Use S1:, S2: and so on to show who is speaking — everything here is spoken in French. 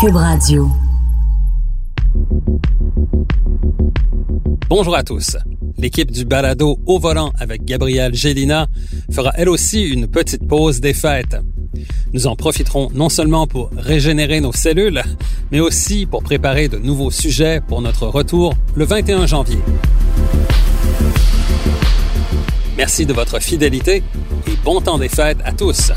S1: Cube Radio.
S2: Bonjour à tous. L'équipe du balado au volant avec Gabrielle Gélina fera elle aussi une petite pause des fêtes. Nous en profiterons non seulement pour régénérer nos cellules, mais aussi pour préparer de nouveaux sujets pour notre retour le 21 janvier. Merci de votre fidélité et bon temps des fêtes à tous.